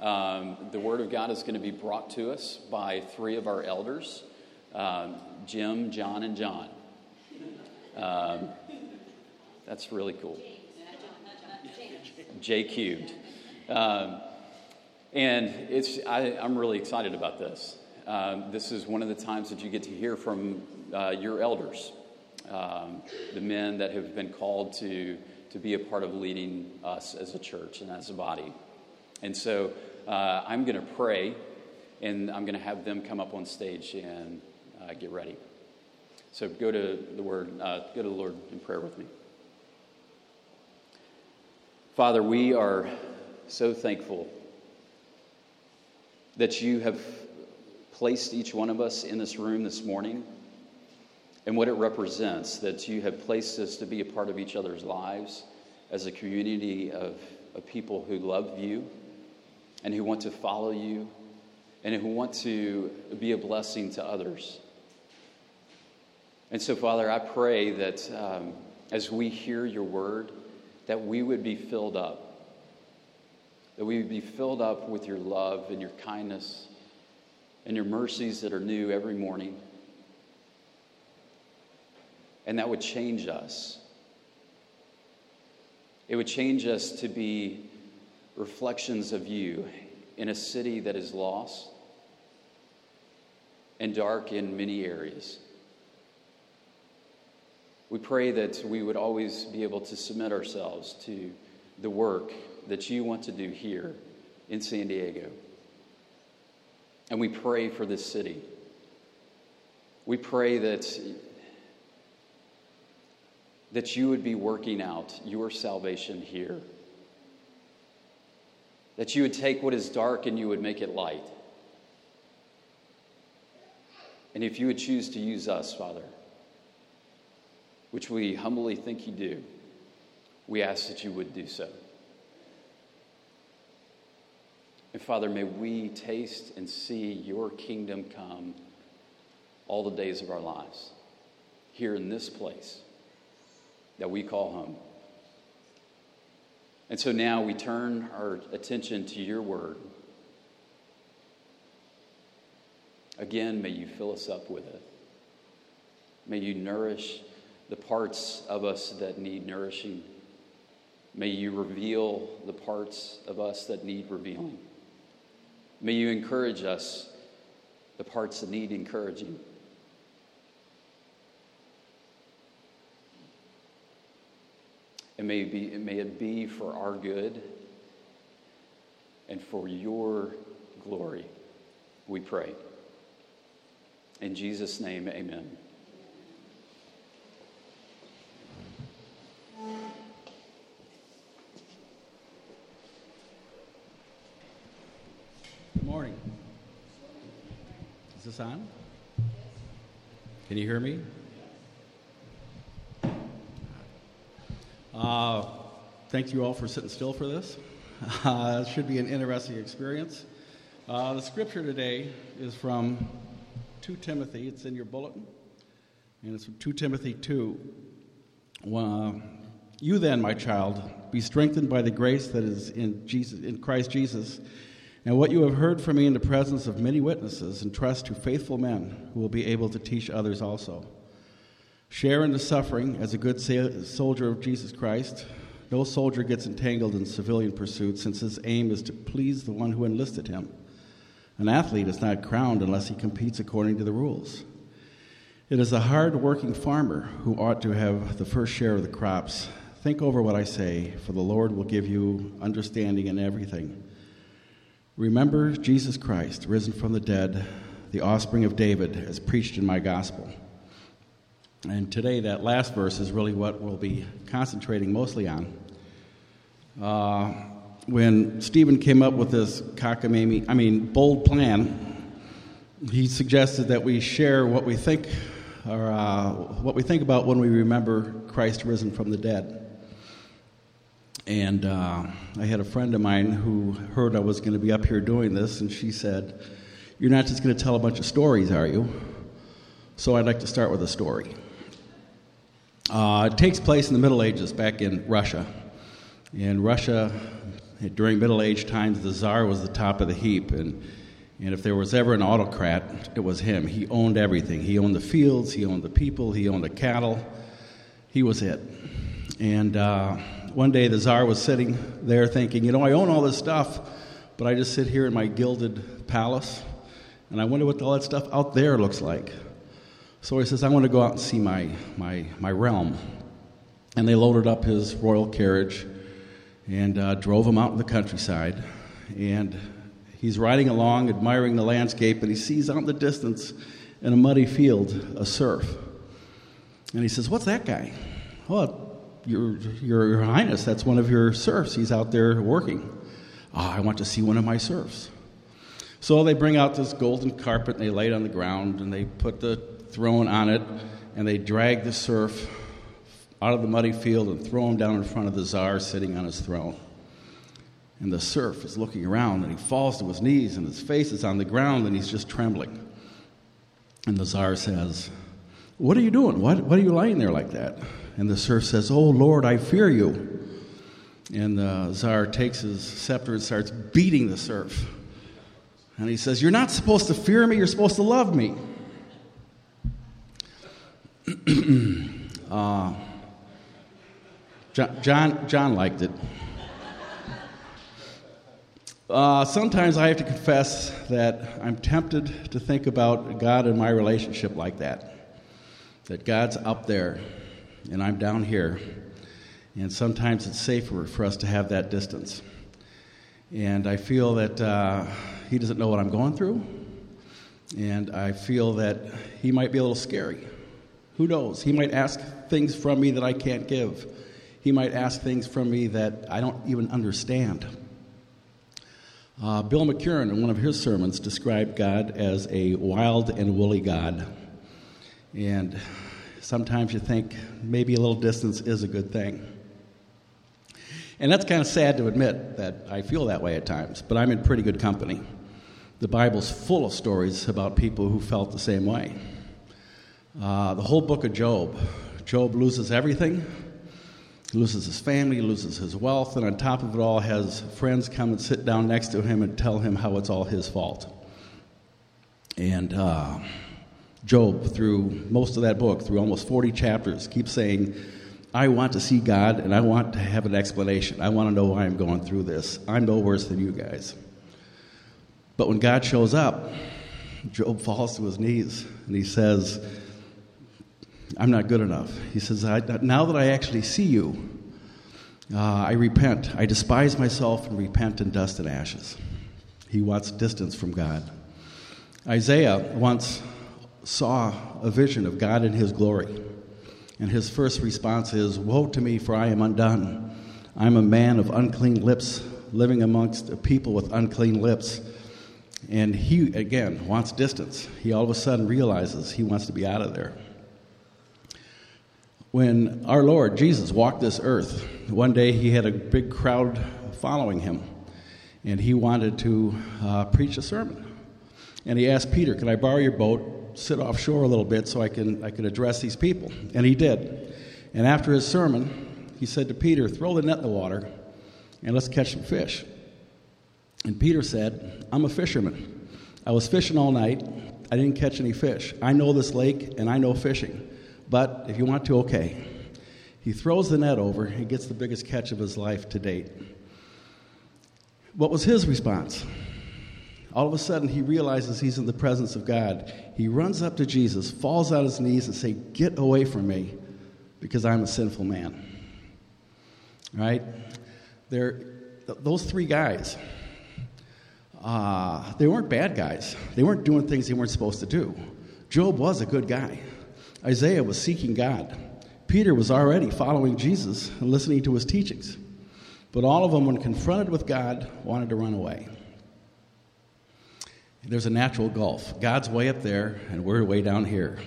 Um, the Word of God is going to be brought to us by three of our elders um, Jim, John, and John. Um, that's really cool. J cubed. Um, and it's, I, am really excited about this. Um, this is one of the times that you get to hear from uh, your elders, um, the men that have been called to, to be a part of leading us as a church and as a body. And so uh, I'm going to pray, and I'm going to have them come up on stage and uh, get ready. So go to the word, uh, go to the Lord in prayer with me. Father, we are so thankful that you have placed each one of us in this room this morning and what it represents, that you have placed us to be a part of each other's lives as a community of, of people who love you and who want to follow you and who want to be a blessing to others. And so, Father, I pray that um, as we hear your word, that we would be filled up. That we would be filled up with your love and your kindness and your mercies that are new every morning. And that would change us. It would change us to be reflections of you in a city that is lost and dark in many areas. We pray that we would always be able to submit ourselves to the work that you want to do here in San Diego. And we pray for this city. We pray that, that you would be working out your salvation here. That you would take what is dark and you would make it light. And if you would choose to use us, Father, which we humbly think you do, we ask that you would do so. And Father, may we taste and see your kingdom come all the days of our lives here in this place that we call home. And so now we turn our attention to your word. Again, may you fill us up with it. May you nourish the parts of us that need nourishing. May you reveal the parts of us that need revealing. May you encourage us, the parts that need encouraging. And may, be, may it be for our good and for your glory, we pray. In Jesus' name, amen. Good morning. Is this on? Can you hear me? Uh, thank you all for sitting still for this. Uh, it should be an interesting experience. Uh, the scripture today is from 2 Timothy. It's in your bulletin. And it's from 2 Timothy 2. Uh, you then, my child, be strengthened by the grace that is in, Jesus, in Christ Jesus and what you have heard from me in the presence of many witnesses, entrust to faithful men who will be able to teach others also. Share in the suffering as a good soldier of Jesus Christ. No soldier gets entangled in civilian pursuits, since his aim is to please the one who enlisted him. An athlete is not crowned unless he competes according to the rules. It is a hard working farmer who ought to have the first share of the crops. Think over what I say, for the Lord will give you understanding in everything. Remember Jesus Christ, risen from the dead, the offspring of David, as preached in my gospel. And today, that last verse is really what we'll be concentrating mostly on. Uh, when Stephen came up with this cockamamie, I mean, bold plan, he suggested that we share what we think, or uh, what we think about when we remember Christ risen from the dead. And uh, I had a friend of mine who heard I was going to be up here doing this, and she said, You're not just going to tell a bunch of stories, are you? So I'd like to start with a story. Uh, it takes place in the Middle Ages back in Russia. In Russia During Middle Age times, the czar was the top of the heap, and, and if there was ever an autocrat, it was him. He owned everything. He owned the fields, he owned the people, he owned the cattle. He was it. And uh, one day the czar was sitting there thinking, you know, I own all this stuff, but I just sit here in my gilded palace, and I wonder what all that stuff out there looks like. So he says, I want to go out and see my, my, my realm. And they loaded up his royal carriage and uh, drove him out in the countryside. And he's riding along, admiring the landscape, and he sees out in the distance in a muddy field a serf. And he says, What's that guy? Oh, your, your, your Highness, that's one of your serfs. He's out there working. Oh, I want to see one of my serfs. So they bring out this golden carpet and they lay it on the ground and they put the throne on it and they drag the serf out of the muddy field and throw him down in front of the czar sitting on his throne. And the serf is looking around and he falls to his knees and his face is on the ground and he's just trembling. And the czar says, What are you doing? What, what are you lying there like that? And the serf says, Oh Lord, I fear you. And the czar takes his scepter and starts beating the serf. And he says, You're not supposed to fear me, you're supposed to love me. uh, John, John liked it. Uh, sometimes I have to confess that I'm tempted to think about God and my relationship like that. That God's up there and I'm down here. And sometimes it's safer for us to have that distance. And I feel that uh, He doesn't know what I'm going through. And I feel that He might be a little scary. Who knows? He might ask things from me that I can't give. He might ask things from me that I don't even understand. Uh, Bill McCurran, in one of his sermons, described God as a wild and woolly God. And sometimes you think maybe a little distance is a good thing. And that's kind of sad to admit that I feel that way at times, but I'm in pretty good company. The Bible's full of stories about people who felt the same way. Uh, the whole book of Job Job loses everything, he loses his family, he loses his wealth, and on top of it all, has friends come and sit down next to him and tell him how it's all his fault. And uh, Job, through most of that book, through almost 40 chapters, keeps saying, I want to see God and I want to have an explanation. I want to know why I'm going through this. I'm no worse than you guys. But when God shows up, Job falls to his knees and he says, I'm not good enough. He says, Now that I actually see you, uh, I repent. I despise myself and repent in dust and ashes. He wants distance from God. Isaiah once saw a vision of God in his glory. And his first response is, Woe to me, for I am undone. I'm a man of unclean lips, living amongst a people with unclean lips. And he, again, wants distance. He all of a sudden realizes he wants to be out of there. When our Lord Jesus walked this earth, one day he had a big crowd following him, and he wanted to uh, preach a sermon. And he asked Peter, Can I borrow your boat, sit offshore a little bit so I can, I can address these people? And he did. And after his sermon, he said to Peter, Throw the net in the water and let's catch some fish. And Peter said, I'm a fisherman. I was fishing all night. I didn't catch any fish. I know this lake and I know fishing. But if you want to, okay. He throws the net over. He gets the biggest catch of his life to date. What was his response? All of a sudden, he realizes he's in the presence of God. He runs up to Jesus, falls on his knees, and say, "Get away from me, because I'm a sinful man." Right? There, those three guys. Uh, they weren't bad guys. They weren't doing things they weren't supposed to do. Job was a good guy. Isaiah was seeking God. Peter was already following Jesus and listening to his teachings. But all of them, when confronted with God, wanted to run away. There's a natural gulf. God's way up there, and we're way down here.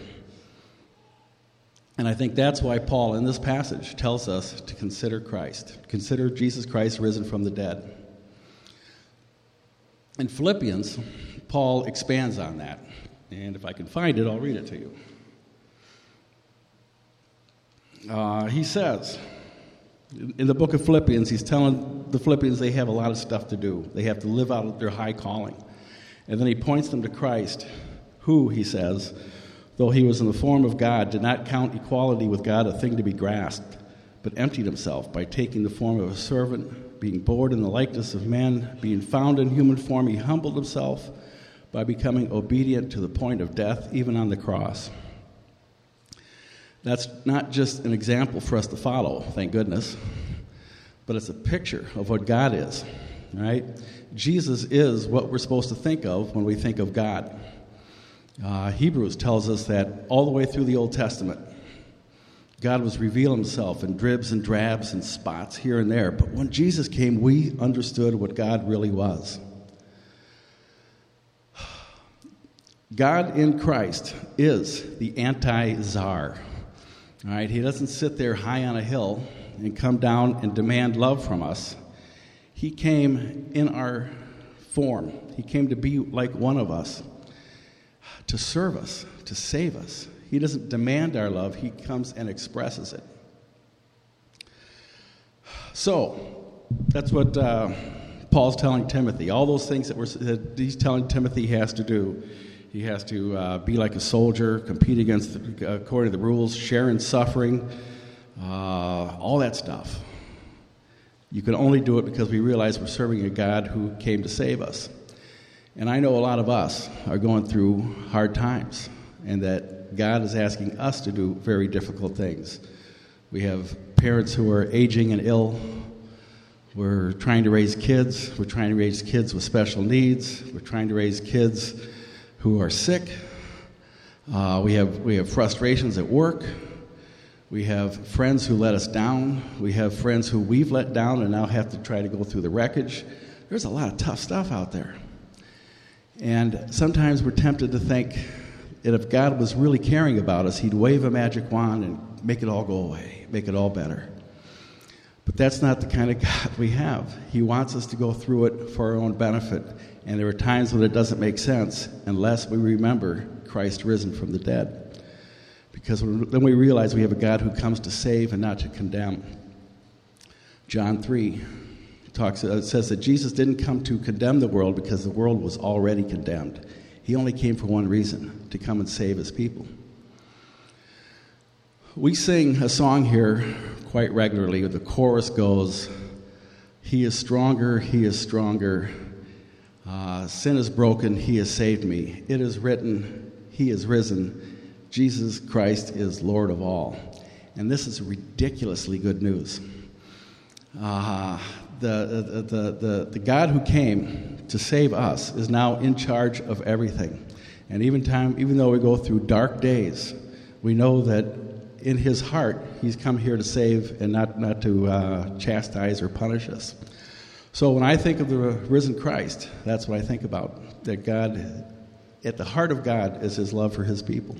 And I think that's why Paul, in this passage, tells us to consider Christ, consider Jesus Christ risen from the dead. In Philippians, Paul expands on that. And if I can find it, I'll read it to you. Uh, he says, In the book of Philippians, he's telling the Philippians they have a lot of stuff to do. They have to live out their high calling. And then he points them to Christ, who, he says, though he was in the form of God, did not count equality with God a thing to be grasped, but emptied himself by taking the form of a servant, being born in the likeness of men, being found in human form, he humbled himself by becoming obedient to the point of death, even on the cross. That's not just an example for us to follow, thank goodness, but it's a picture of what God is, right? Jesus is what we're supposed to think of when we think of God. Uh, Hebrews tells us that all the way through the Old Testament, God was revealing himself in dribs and drabs and spots here and there. But when Jesus came, we understood what God really was. God in Christ is the anti czar. All right, he doesn't sit there high on a hill and come down and demand love from us. He came in our form. He came to be like one of us to serve us, to save us. He doesn't demand our love, He comes and expresses it. So, that's what uh, Paul's telling Timothy. All those things that, we're, that he's telling Timothy has to do. He has to uh, be like a soldier, compete against, the, according to the rules, share in suffering, uh, all that stuff. You can only do it because we realize we're serving a God who came to save us. And I know a lot of us are going through hard times, and that God is asking us to do very difficult things. We have parents who are aging and ill. We're trying to raise kids. We're trying to raise kids with special needs. We're trying to raise kids who are sick. Uh, we, have, we have frustrations at work. We have friends who let us down. We have friends who we've let down and now have to try to go through the wreckage. There's a lot of tough stuff out there. And sometimes we're tempted to think that if God was really caring about us, He'd wave a magic wand and make it all go away, make it all better. But that's not the kind of God we have. He wants us to go through it for our own benefit. And there are times when it doesn't make sense unless we remember Christ risen from the dead. Because then we realize we have a God who comes to save and not to condemn. John 3 talks, uh, says that Jesus didn't come to condemn the world because the world was already condemned. He only came for one reason to come and save his people. We sing a song here quite regularly. The chorus goes, He is stronger, He is stronger. Uh, sin is broken, He has saved me. It is written, He is risen. Jesus Christ is Lord of all. And this is ridiculously good news. Uh, the, the, the, the God who came to save us is now in charge of everything. And even, time, even though we go through dark days, we know that in his heart, he's come here to save and not, not to uh, chastise or punish us. So when I think of the risen Christ, that's what I think about. That God, at the heart of God, is his love for his people.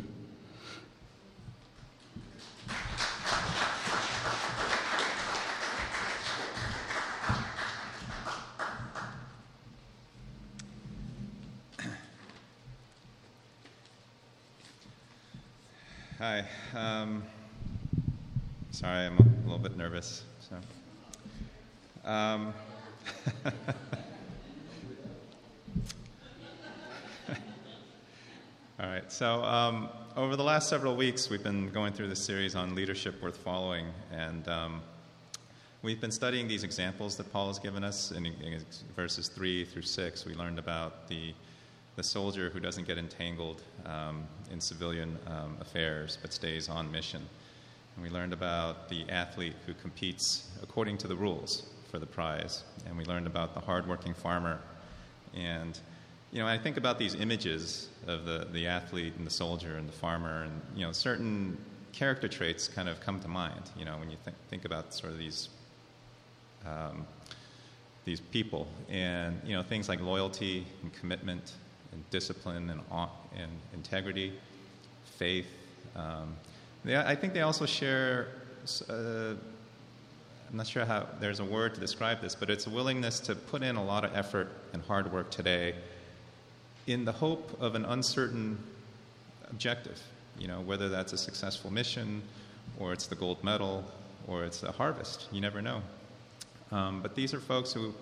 Um, sorry, I'm a little bit nervous. So, um, all right. So, um, over the last several weeks, we've been going through this series on leadership worth following, and um, we've been studying these examples that Paul has given us in, in verses three through six. We learned about the the soldier who doesn't get entangled um, in civilian um, affairs but stays on mission. And we learned about the athlete who competes according to the rules for the prize. And we learned about the hardworking farmer. And, you know, I think about these images of the, the athlete and the soldier and the farmer, and, you know, certain character traits kind of come to mind, you know, when you think, think about sort of these. Um, these people and you know things like loyalty and commitment and discipline and, and integrity, faith. Um, they, I think they also share, uh, I'm not sure how there's a word to describe this, but it's a willingness to put in a lot of effort and hard work today in the hope of an uncertain objective. You know, whether that's a successful mission or it's the gold medal or it's a harvest. You never know. Um, but these are folks who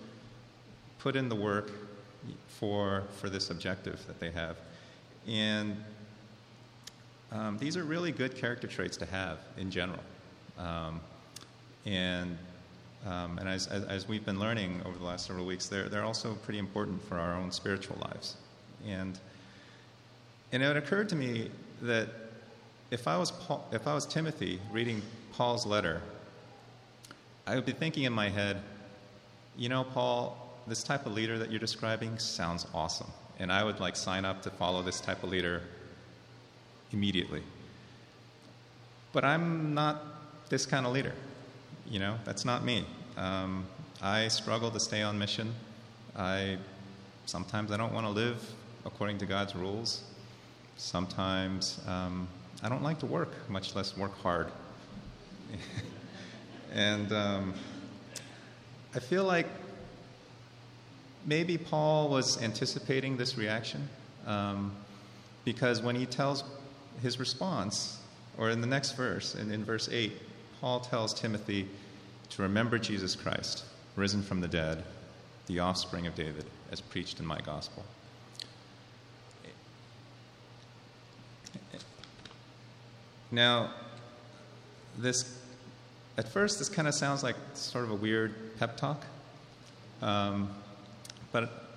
put in the work for, for this objective that they have. And um, these are really good character traits to have in general. Um, and um, and as, as, as, we've been learning over the last several weeks, they're, they're also pretty important for our own spiritual lives. And, and it occurred to me that if I, was Paul, if I was Timothy reading Paul's letter, I would be thinking in my head, you know, Paul, this type of leader that you're describing sounds awesome. And I would like sign up to follow this type of leader immediately. But I'm not this kind of leader. You know, that's not me. Um, I struggle to stay on mission. I sometimes I don't want to live according to God's rules. Sometimes um, I don't like to work, much less work hard. and um, I feel like maybe Paul was anticipating this reaction um, because when he tells his response, or in the next verse, in, in verse 8, Paul tells Timothy to remember Jesus Christ, risen from the dead, the offspring of David, as preached in my gospel. Now, this, at first, this kind of sounds like sort of a weird pep talk, um, but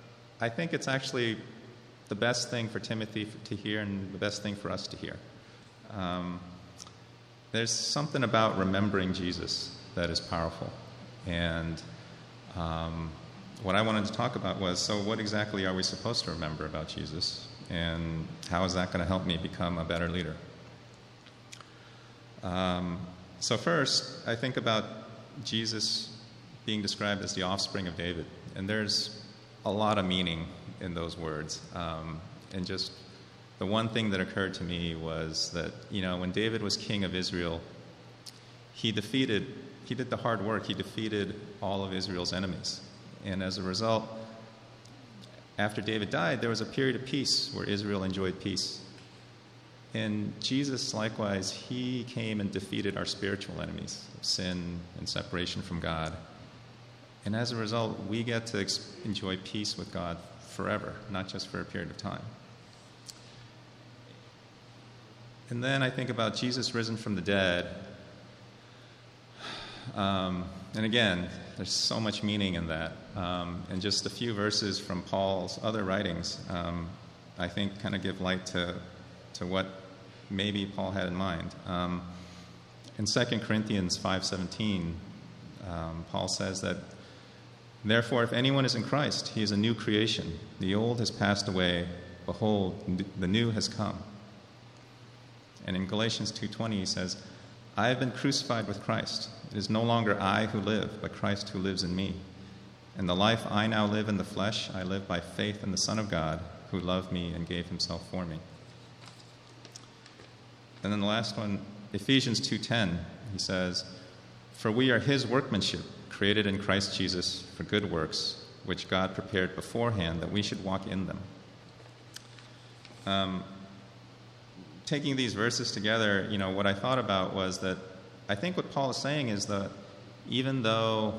I think it's actually the best thing for Timothy to hear and the best thing for us to hear. Um, there's something about remembering Jesus that is powerful. And um, what I wanted to talk about was so, what exactly are we supposed to remember about Jesus? And how is that going to help me become a better leader? Um, so, first, I think about Jesus being described as the offspring of David. And there's a lot of meaning in those words. Um, and just the one thing that occurred to me was that, you know, when David was king of Israel, he defeated, he did the hard work, he defeated all of Israel's enemies. And as a result, after David died, there was a period of peace where Israel enjoyed peace. And Jesus, likewise, he came and defeated our spiritual enemies sin and separation from God. And as a result, we get to enjoy peace with God forever, not just for a period of time. And then I think about Jesus risen from the dead. Um, and again, there's so much meaning in that. Um, and just a few verses from Paul's other writings, um, I think, kind of give light to, to what maybe Paul had in mind. Um, in 2 Corinthians 5.17, um, Paul says that, Therefore, if anyone is in Christ, he is a new creation. The old has passed away. Behold, the new has come. And in Galatians 2:20 he says, "I have been crucified with Christ. It is no longer I who live, but Christ who lives in me. And the life I now live in the flesh, I live by faith in the Son of God, who loved me and gave himself for me." And then the last one, Ephesians 2:10, he says, "For we are his workmanship, created in Christ Jesus for good works, which God prepared beforehand that we should walk in them." Um, taking these verses together, you know, what I thought about was that I think what Paul is saying is that even though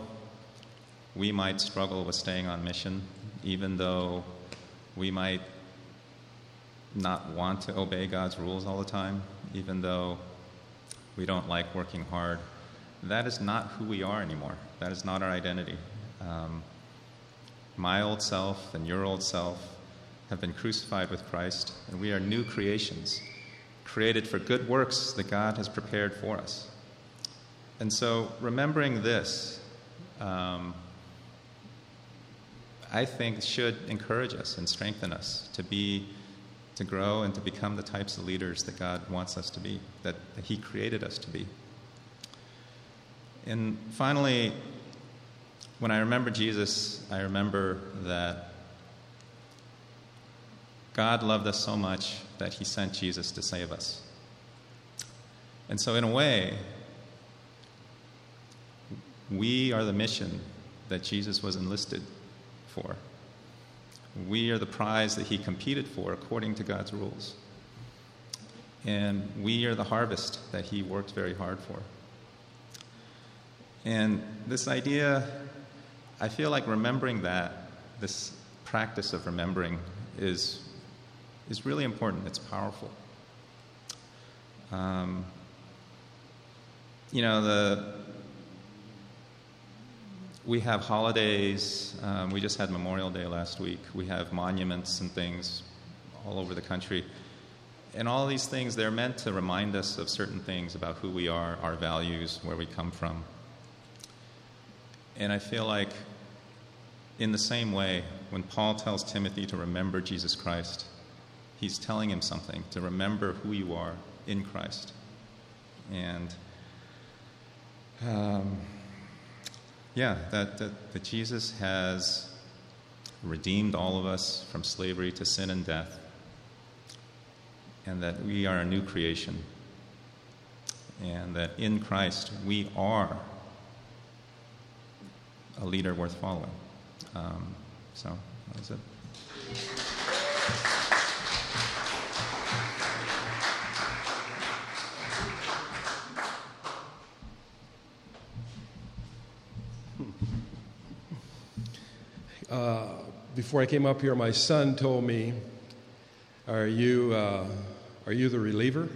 we might struggle with staying on mission, even though we might not want to obey God's rules all the time, even though we don't like working hard, that is not who we are anymore. That is not our identity. Um, my old self and your old self have been crucified with Christ, and we are new creations created for good works that God has prepared for us. And so, remembering this, um, I think, should encourage us and strengthen us to be, to grow and to become the types of leaders that God wants us to be, that, that He created us to be. And finally, when I remember Jesus, I remember that God loved us so much that he sent Jesus to save us. And so, in a way, we are the mission that Jesus was enlisted for. We are the prize that he competed for according to God's rules. And we are the harvest that he worked very hard for. And this idea, I feel like remembering that, this practice of remembering, is, is really important. It's powerful. Um, you know, the, we have holidays. Um, we just had Memorial Day last week. We have monuments and things all over the country. And all these things, they're meant to remind us of certain things about who we are, our values, where we come from. And I feel like, in the same way, when Paul tells Timothy to remember Jesus Christ, he's telling him something to remember who you are in Christ. And um, yeah, that, that, that Jesus has redeemed all of us from slavery to sin and death, and that we are a new creation, and that in Christ we are a leader worth following. Um, so that was it. Uh, before I came up here, my son told me, "Are you uh, are you the reliever?"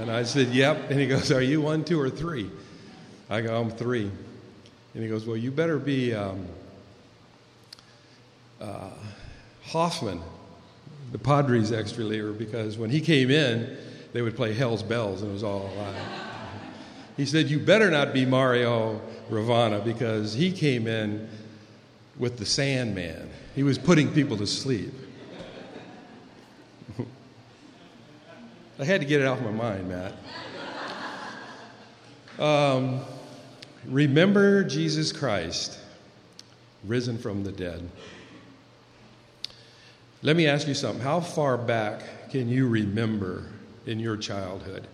And I said, "Yep." And he goes, "Are you one, two, or three? I go, "I'm three. And he goes, "Well, you better be um, uh, Hoffman, the Padres ex-reliever, because when he came in, they would play Hell's Bells, and it was all alive." He said, "You better not be Mariano Rivera because he came in." with the Sandman. He was putting people to sleep. I had to get it off my mind, Matt. Um, remember Jesus Christ, risen from the dead. Let me ask you something. How far back can you remember in your childhood?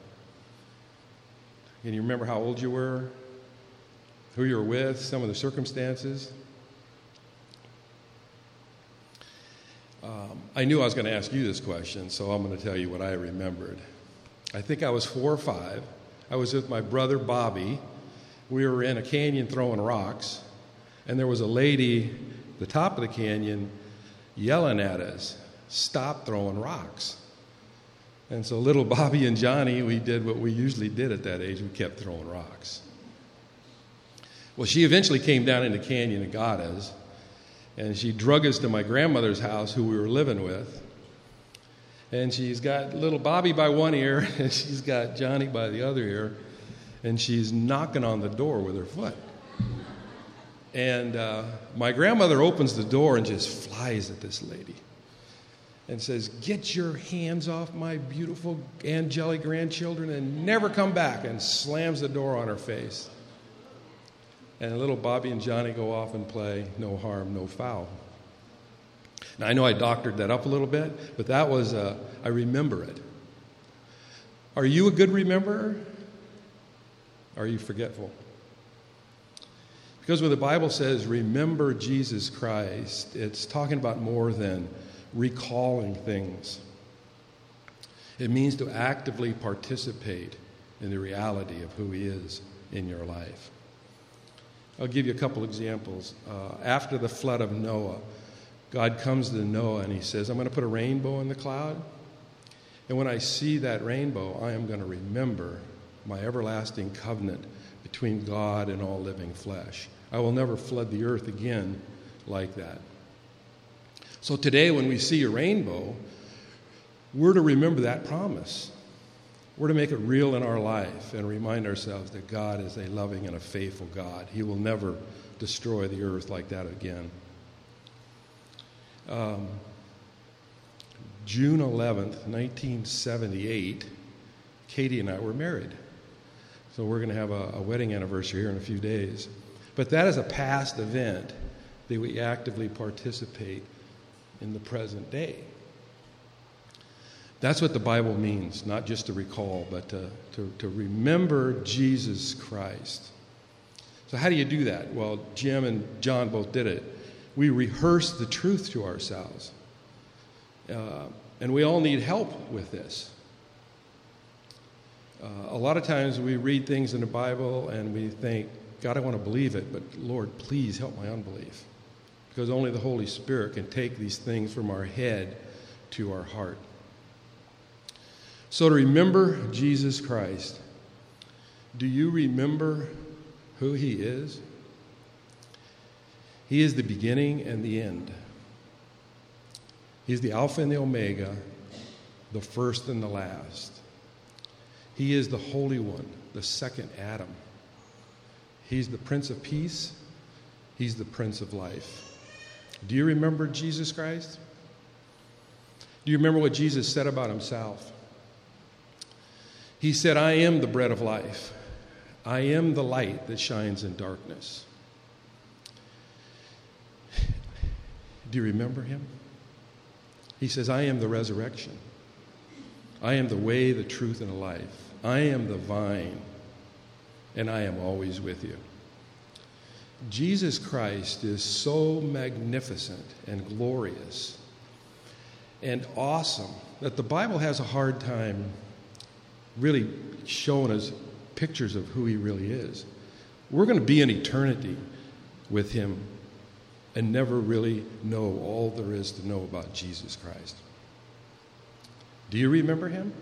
Can you remember how old you were? Who you were with? Some of the circumstances? Um, I knew I was going to ask you this question, so I'm going to tell you what I remembered. I think I was four or five. I was with my brother Bobby. We were in a canyon throwing rocks, and there was a lady at the top of the canyon yelling at us, Stop throwing rocks. And so little Bobby and Johnny, we did what we usually did at that age we kept throwing rocks. Well, she eventually came down in the canyon and got us and she drug us to my grandmother's house, who we were living with. And she's got little Bobby by one ear, and she's got Johnny by the other ear, and she's knocking on the door with her foot. And uh, my grandmother opens the door and just flies at this lady and says, Get your hands off my beautiful angelic grandchildren and never come back, and slams the door on her face. And little Bobby and Johnny go off and play No Harm, No Foul. Now, I know I doctored that up a little bit, but that was, uh, I remember it. Are you a good rememberer? Are you forgetful? Because when the Bible says, remember Jesus Christ, it's talking about more than recalling things. It means to actively participate in the reality of who He is in your life. I'll give you a couple examples. Uh, after the flood of Noah, God comes to Noah and he says, I'm going to put a rainbow in the cloud. And when I see that rainbow, I am going to remember my everlasting covenant between God and all living flesh. I will never flood the earth again like that. So today, when we see a rainbow, we're to remember that promise. We're to make it real in our life and remind ourselves that God is a loving and a faithful God. He will never destroy the earth like that again. Um, June 11th, 1978, Katie and I were married. So we're going to have a, a wedding anniversary here in a few days. But that is a past event that we actively participate in the present day. That's what the Bible means, not just to recall, but to, to, to, remember Jesus Christ. So, how do you do that? Well, Jim and John both did it. We rehearse the truth to ourselves. Uh, and we all need help with this. Uh, a lot of times we read things in the Bible and we think, God, I want to believe it, but Lord, please help my unbelief. Because only the Holy Spirit can take these things from our head to our heart. So, to remember Jesus Christ, do you remember who He is? He is the beginning and the end. He's the Alpha and the Omega, the first and the last. He is the Holy One, the second Adam. He's the Prince of Peace. He's the Prince of Life. Do you remember Jesus Christ? Do you remember what Jesus said about himself? He said, I am the bread of life. I am the light that shines in darkness. Do you remember him? He says, I am the resurrection. I am the way, the truth, and the life. I am the vine, and I am always with you. Jesus Christ is so magnificent and glorious and awesome that the Bible has a hard time really showing us pictures of who he really is. We're going to be in eternity with him and never really know all there is to know about Jesus Christ. Do you remember him?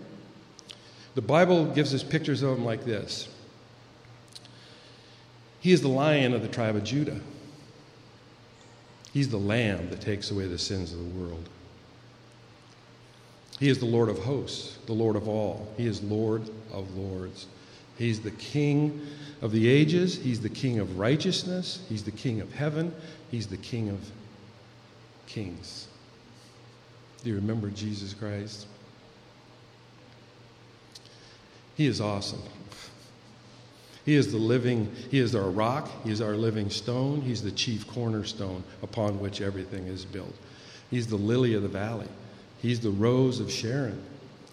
The Bible gives us pictures of him like this He is the lion of the tribe of Judah, he's the lamb that takes away the sins of the world. He is the Lord of hosts, the Lord of all. He is Lord of lords. He's the King of the ages. He's the King of righteousness. He's the King of heaven. He's the King of kings. Do you remember Jesus Christ? He is awesome. He is the living, He is our rock, He is our living stone, He's the chief cornerstone upon which everything is built. He's the lily of the valley, He's the rose of Sharon,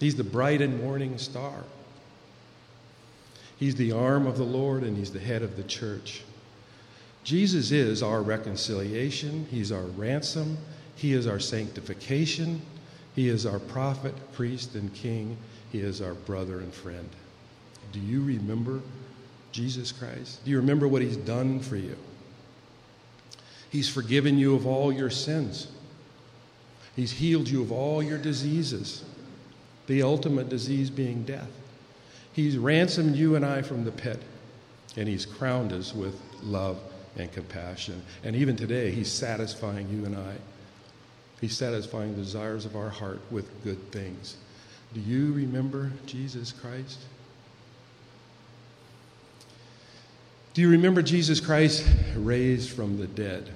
He's the bright and morning star. He's the arm of the Lord and He's the head of the church. Jesus is our reconciliation, He's our ransom, He is our sanctification, He is our prophet, priest, and king, He is our brother and friend. Do you remember Jesus Christ? Do you remember what He's done for you? He's forgiven you of all your sins. He's healed you of all your diseases, the ultimate disease being death. He's ransomed you and I from the pit, and He's crowned us with love and compassion. And even today, He's satisfying you and I. He's satisfying the desires of our heart with good things. Do you remember Jesus Christ? Do you remember Jesus Christ raised from the dead?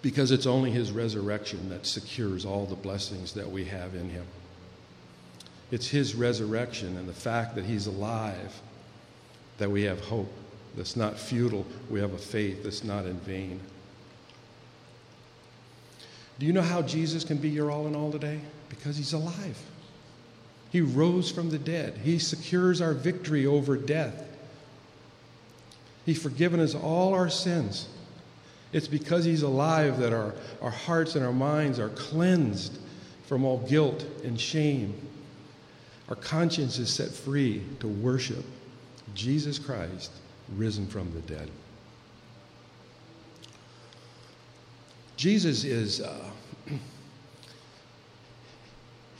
Because it's only his resurrection that secures all the blessings that we have in him. It's his resurrection and the fact that he's alive that we have hope that's not futile. We have a faith that's not in vain. Do you know how Jesus can be your all in all today? Because he's alive. He rose from the dead. He secures our victory over death. He's forgiven us all our sins. It's because He's alive that our, our hearts and our minds are cleansed from all guilt and shame. Our conscience is set free to worship Jesus Christ risen from the dead. Jesus is, uh,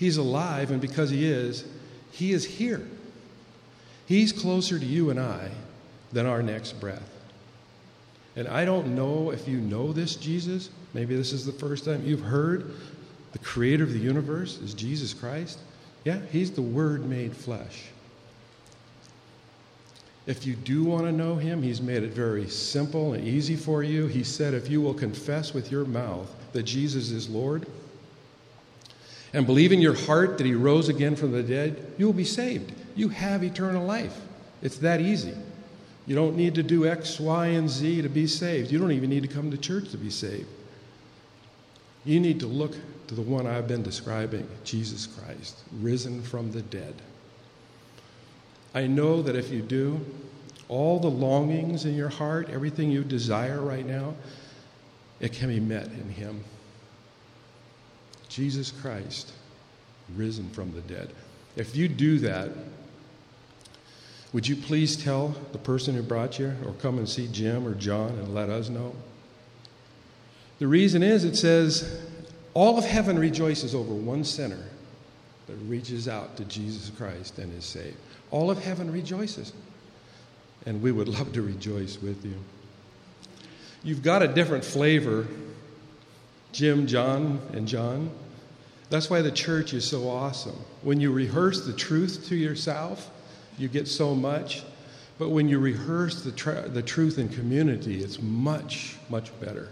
He's alive, and because He is, He is here. He's closer to you and I than our next breath. And I don't know if you know this Jesus. Maybe this is the first time you've heard the creator of the universe is Jesus Christ. Yeah, he's the Word made flesh. If you do want to know him, he's made it very simple and easy for you. He said, if you will confess with your mouth that Jesus is Lord and believe in your heart that he rose again from the dead, you will be saved. You have eternal life. It's that easy. You don't need to do X, Y, and Z to be saved. You don't even need to come to church to be saved. You need to look to the one I've been describing Jesus Christ, risen from the dead. I know that if you do, all the longings in your heart, everything you desire right now, it can be met in Him. Jesus Christ, risen from the dead. If you do that, Would you please tell the person who brought you, or come and see Jim or John and let us know? The reason is it says, all of heaven rejoices over one sinner that reaches out to Jesus Christ and is saved. All of heaven rejoices. And we would love to rejoice with you. You've got a different flavor, Jim, John, and John. That's why the church is so awesome. When you rehearse the truth to yourself, you get so much. But when you rehearse the, tra- the truth in community, it's much, much better.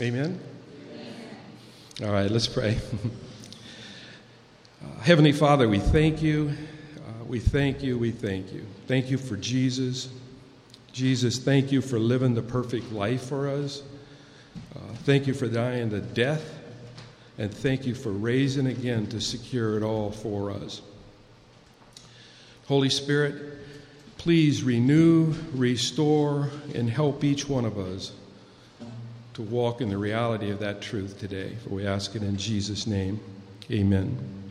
Amen? Amen. All right, let's pray. uh, Heavenly Father, we thank you. Uh, we thank you. We thank you. Thank you for Jesus. Jesus, thank you for living the perfect life for us. Uh, thank you for dying the death. And thank you for raising again to secure it all for us. Holy Spirit, please renew, restore, and help each one of us to walk in the reality of that truth today. For we ask it in Jesus' name. Amen.